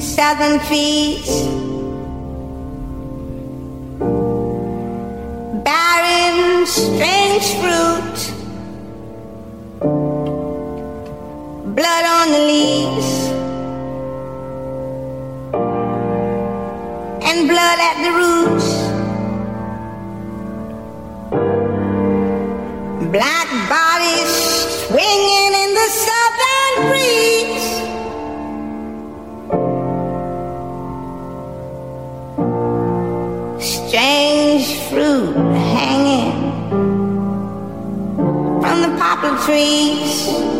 southern trees, bear, strange fruit, blood on the leaves, and blood at the trees.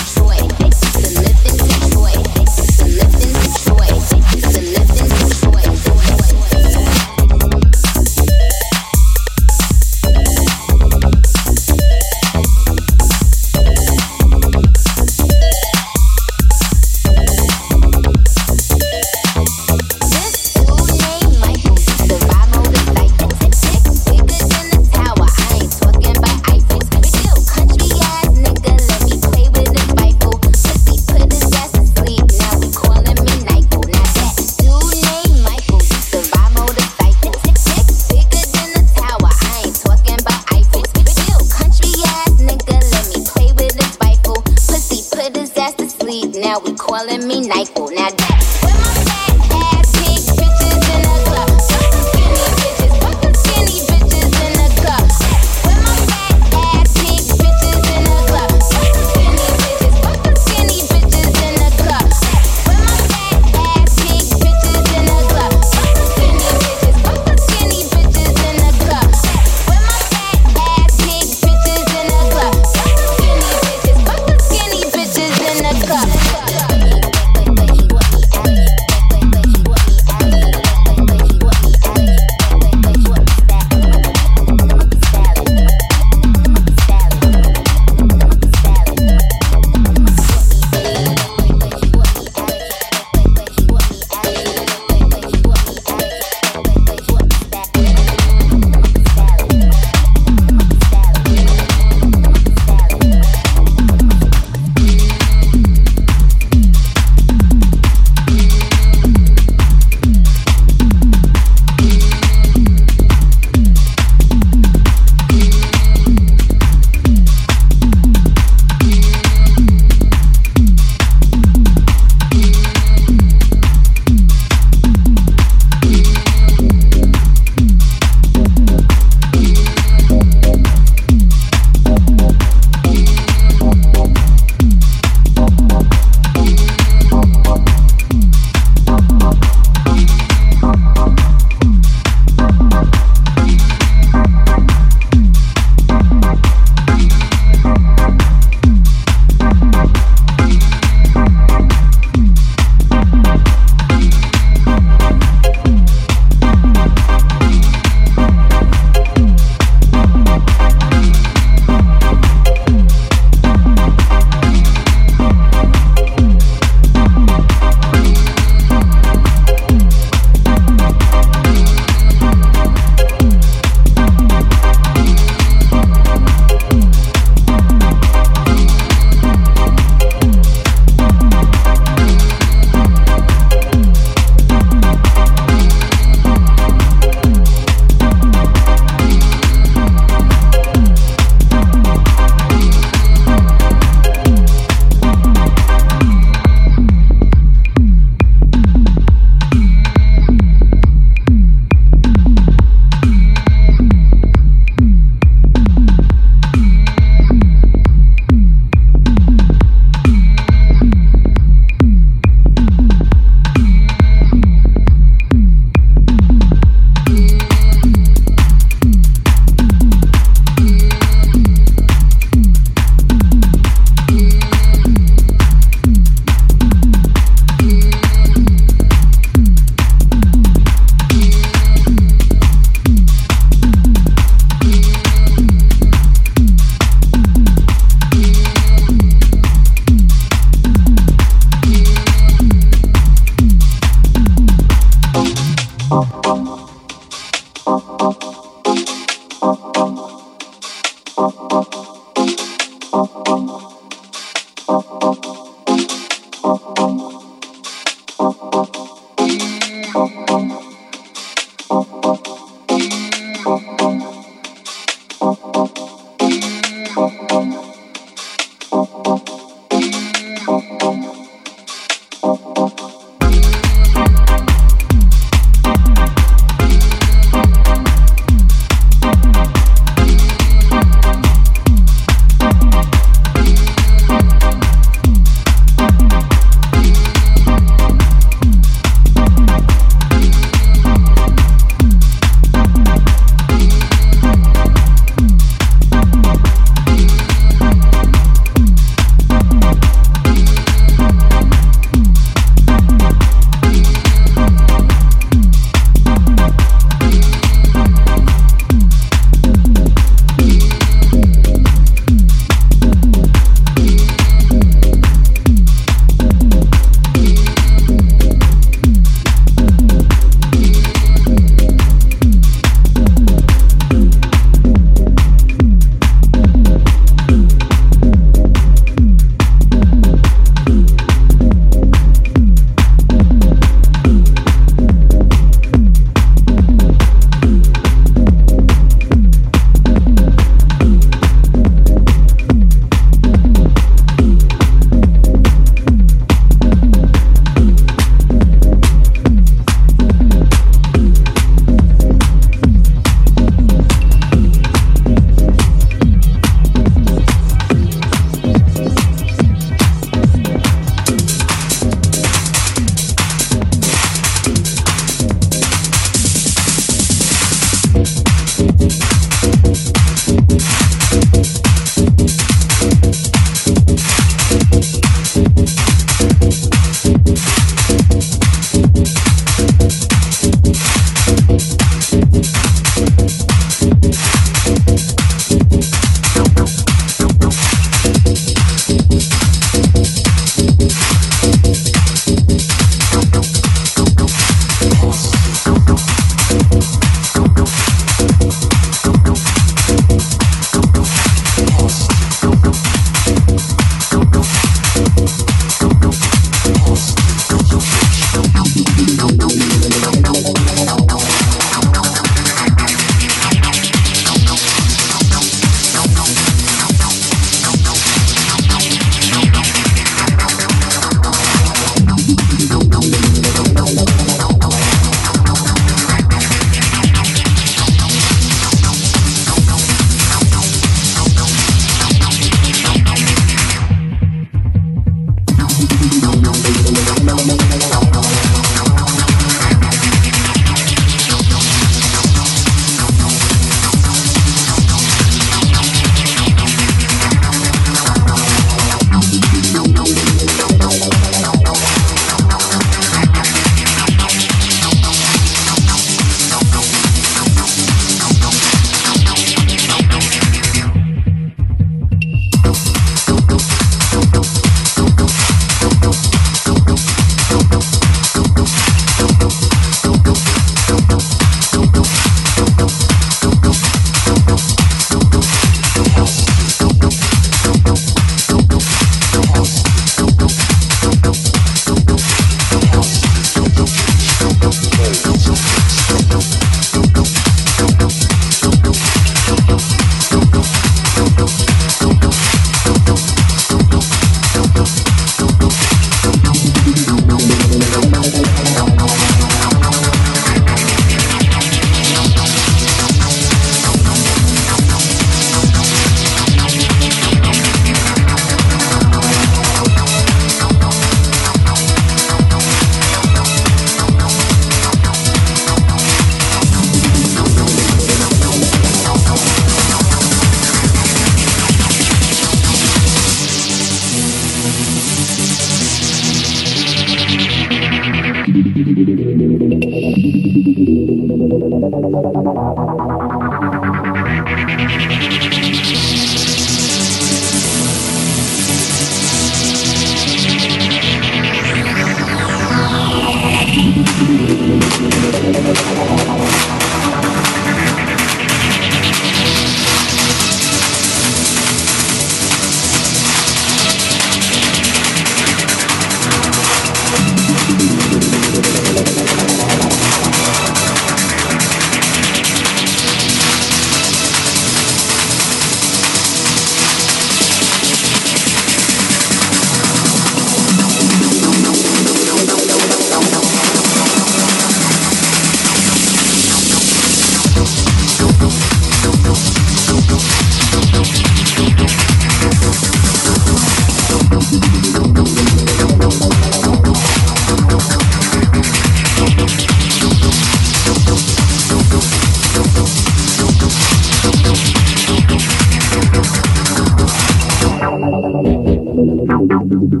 Não, não, não, não,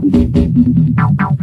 não, não, não.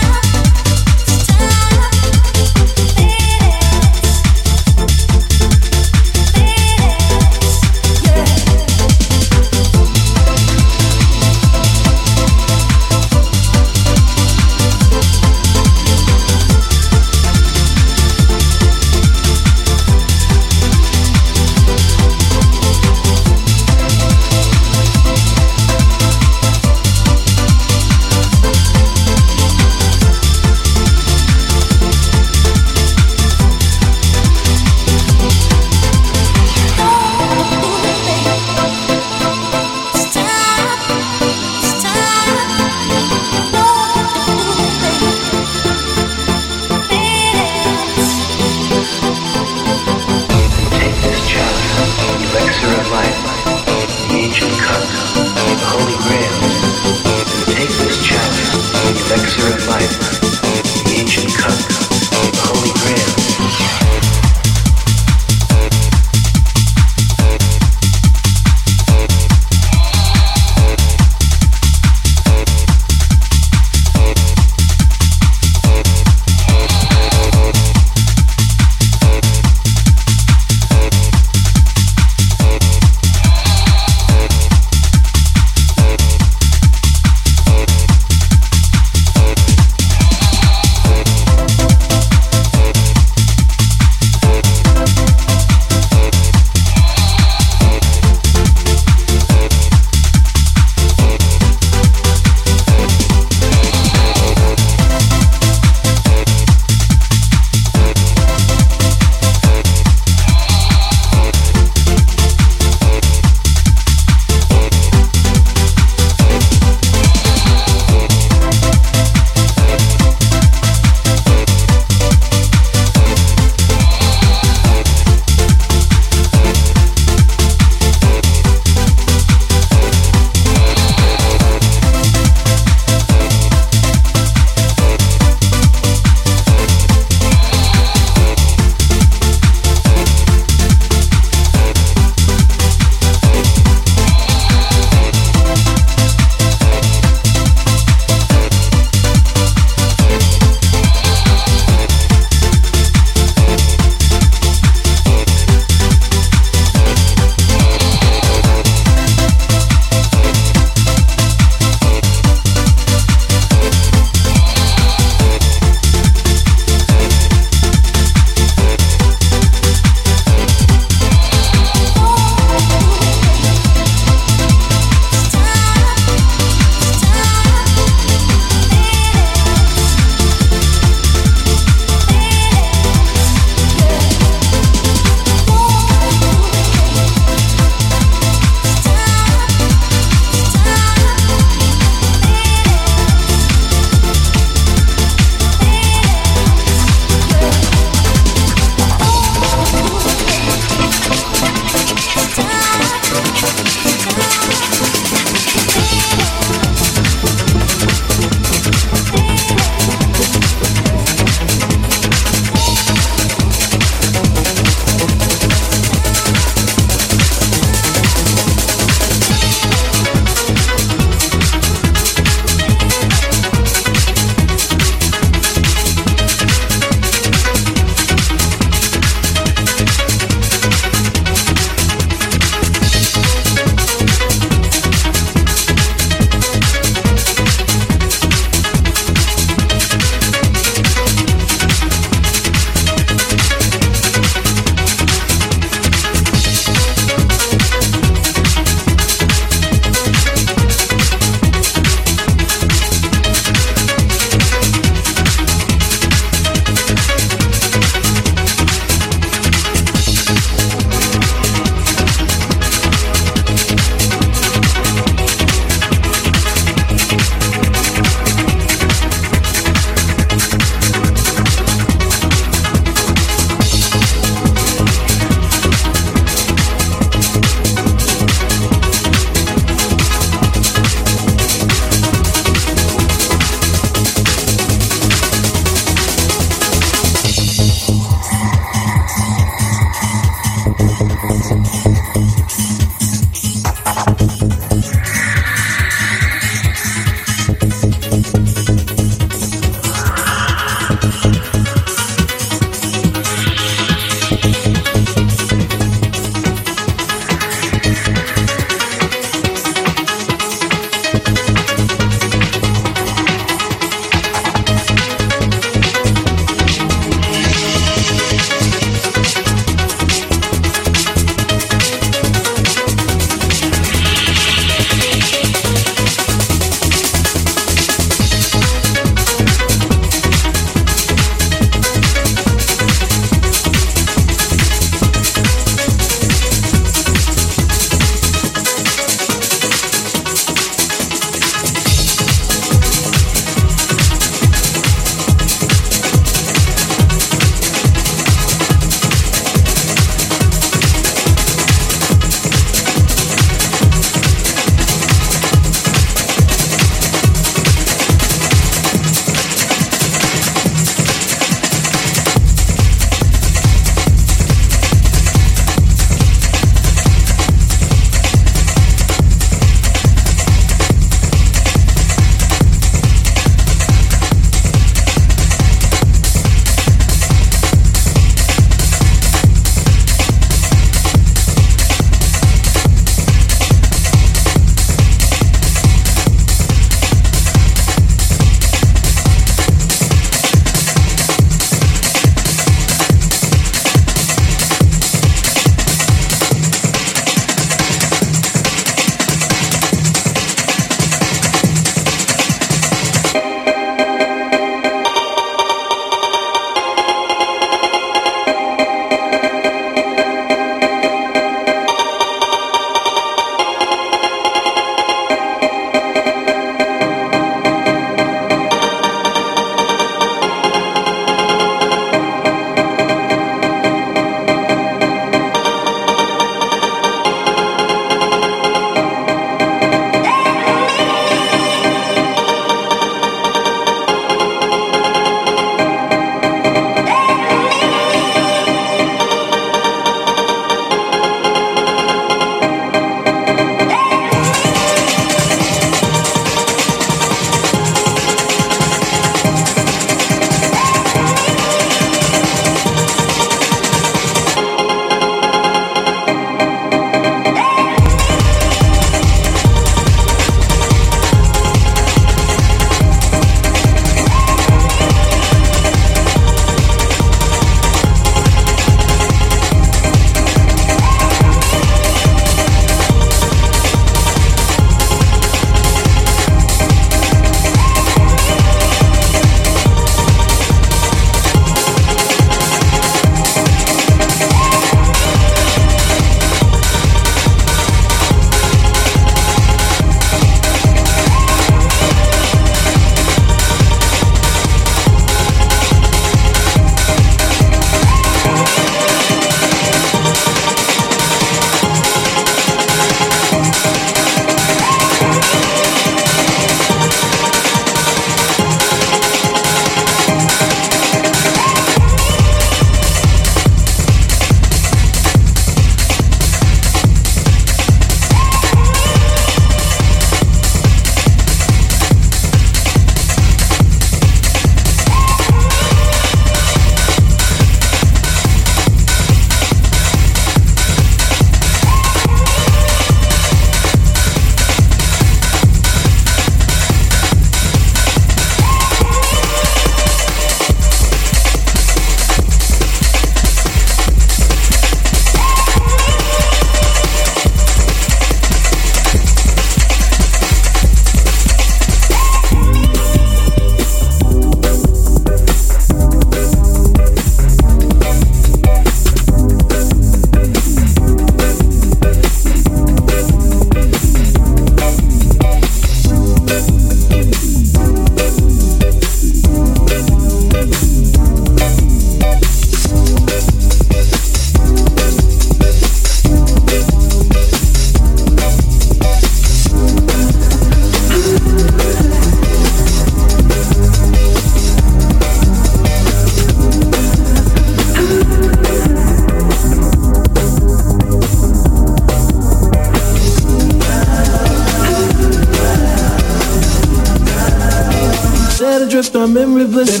Adrift on memory bliss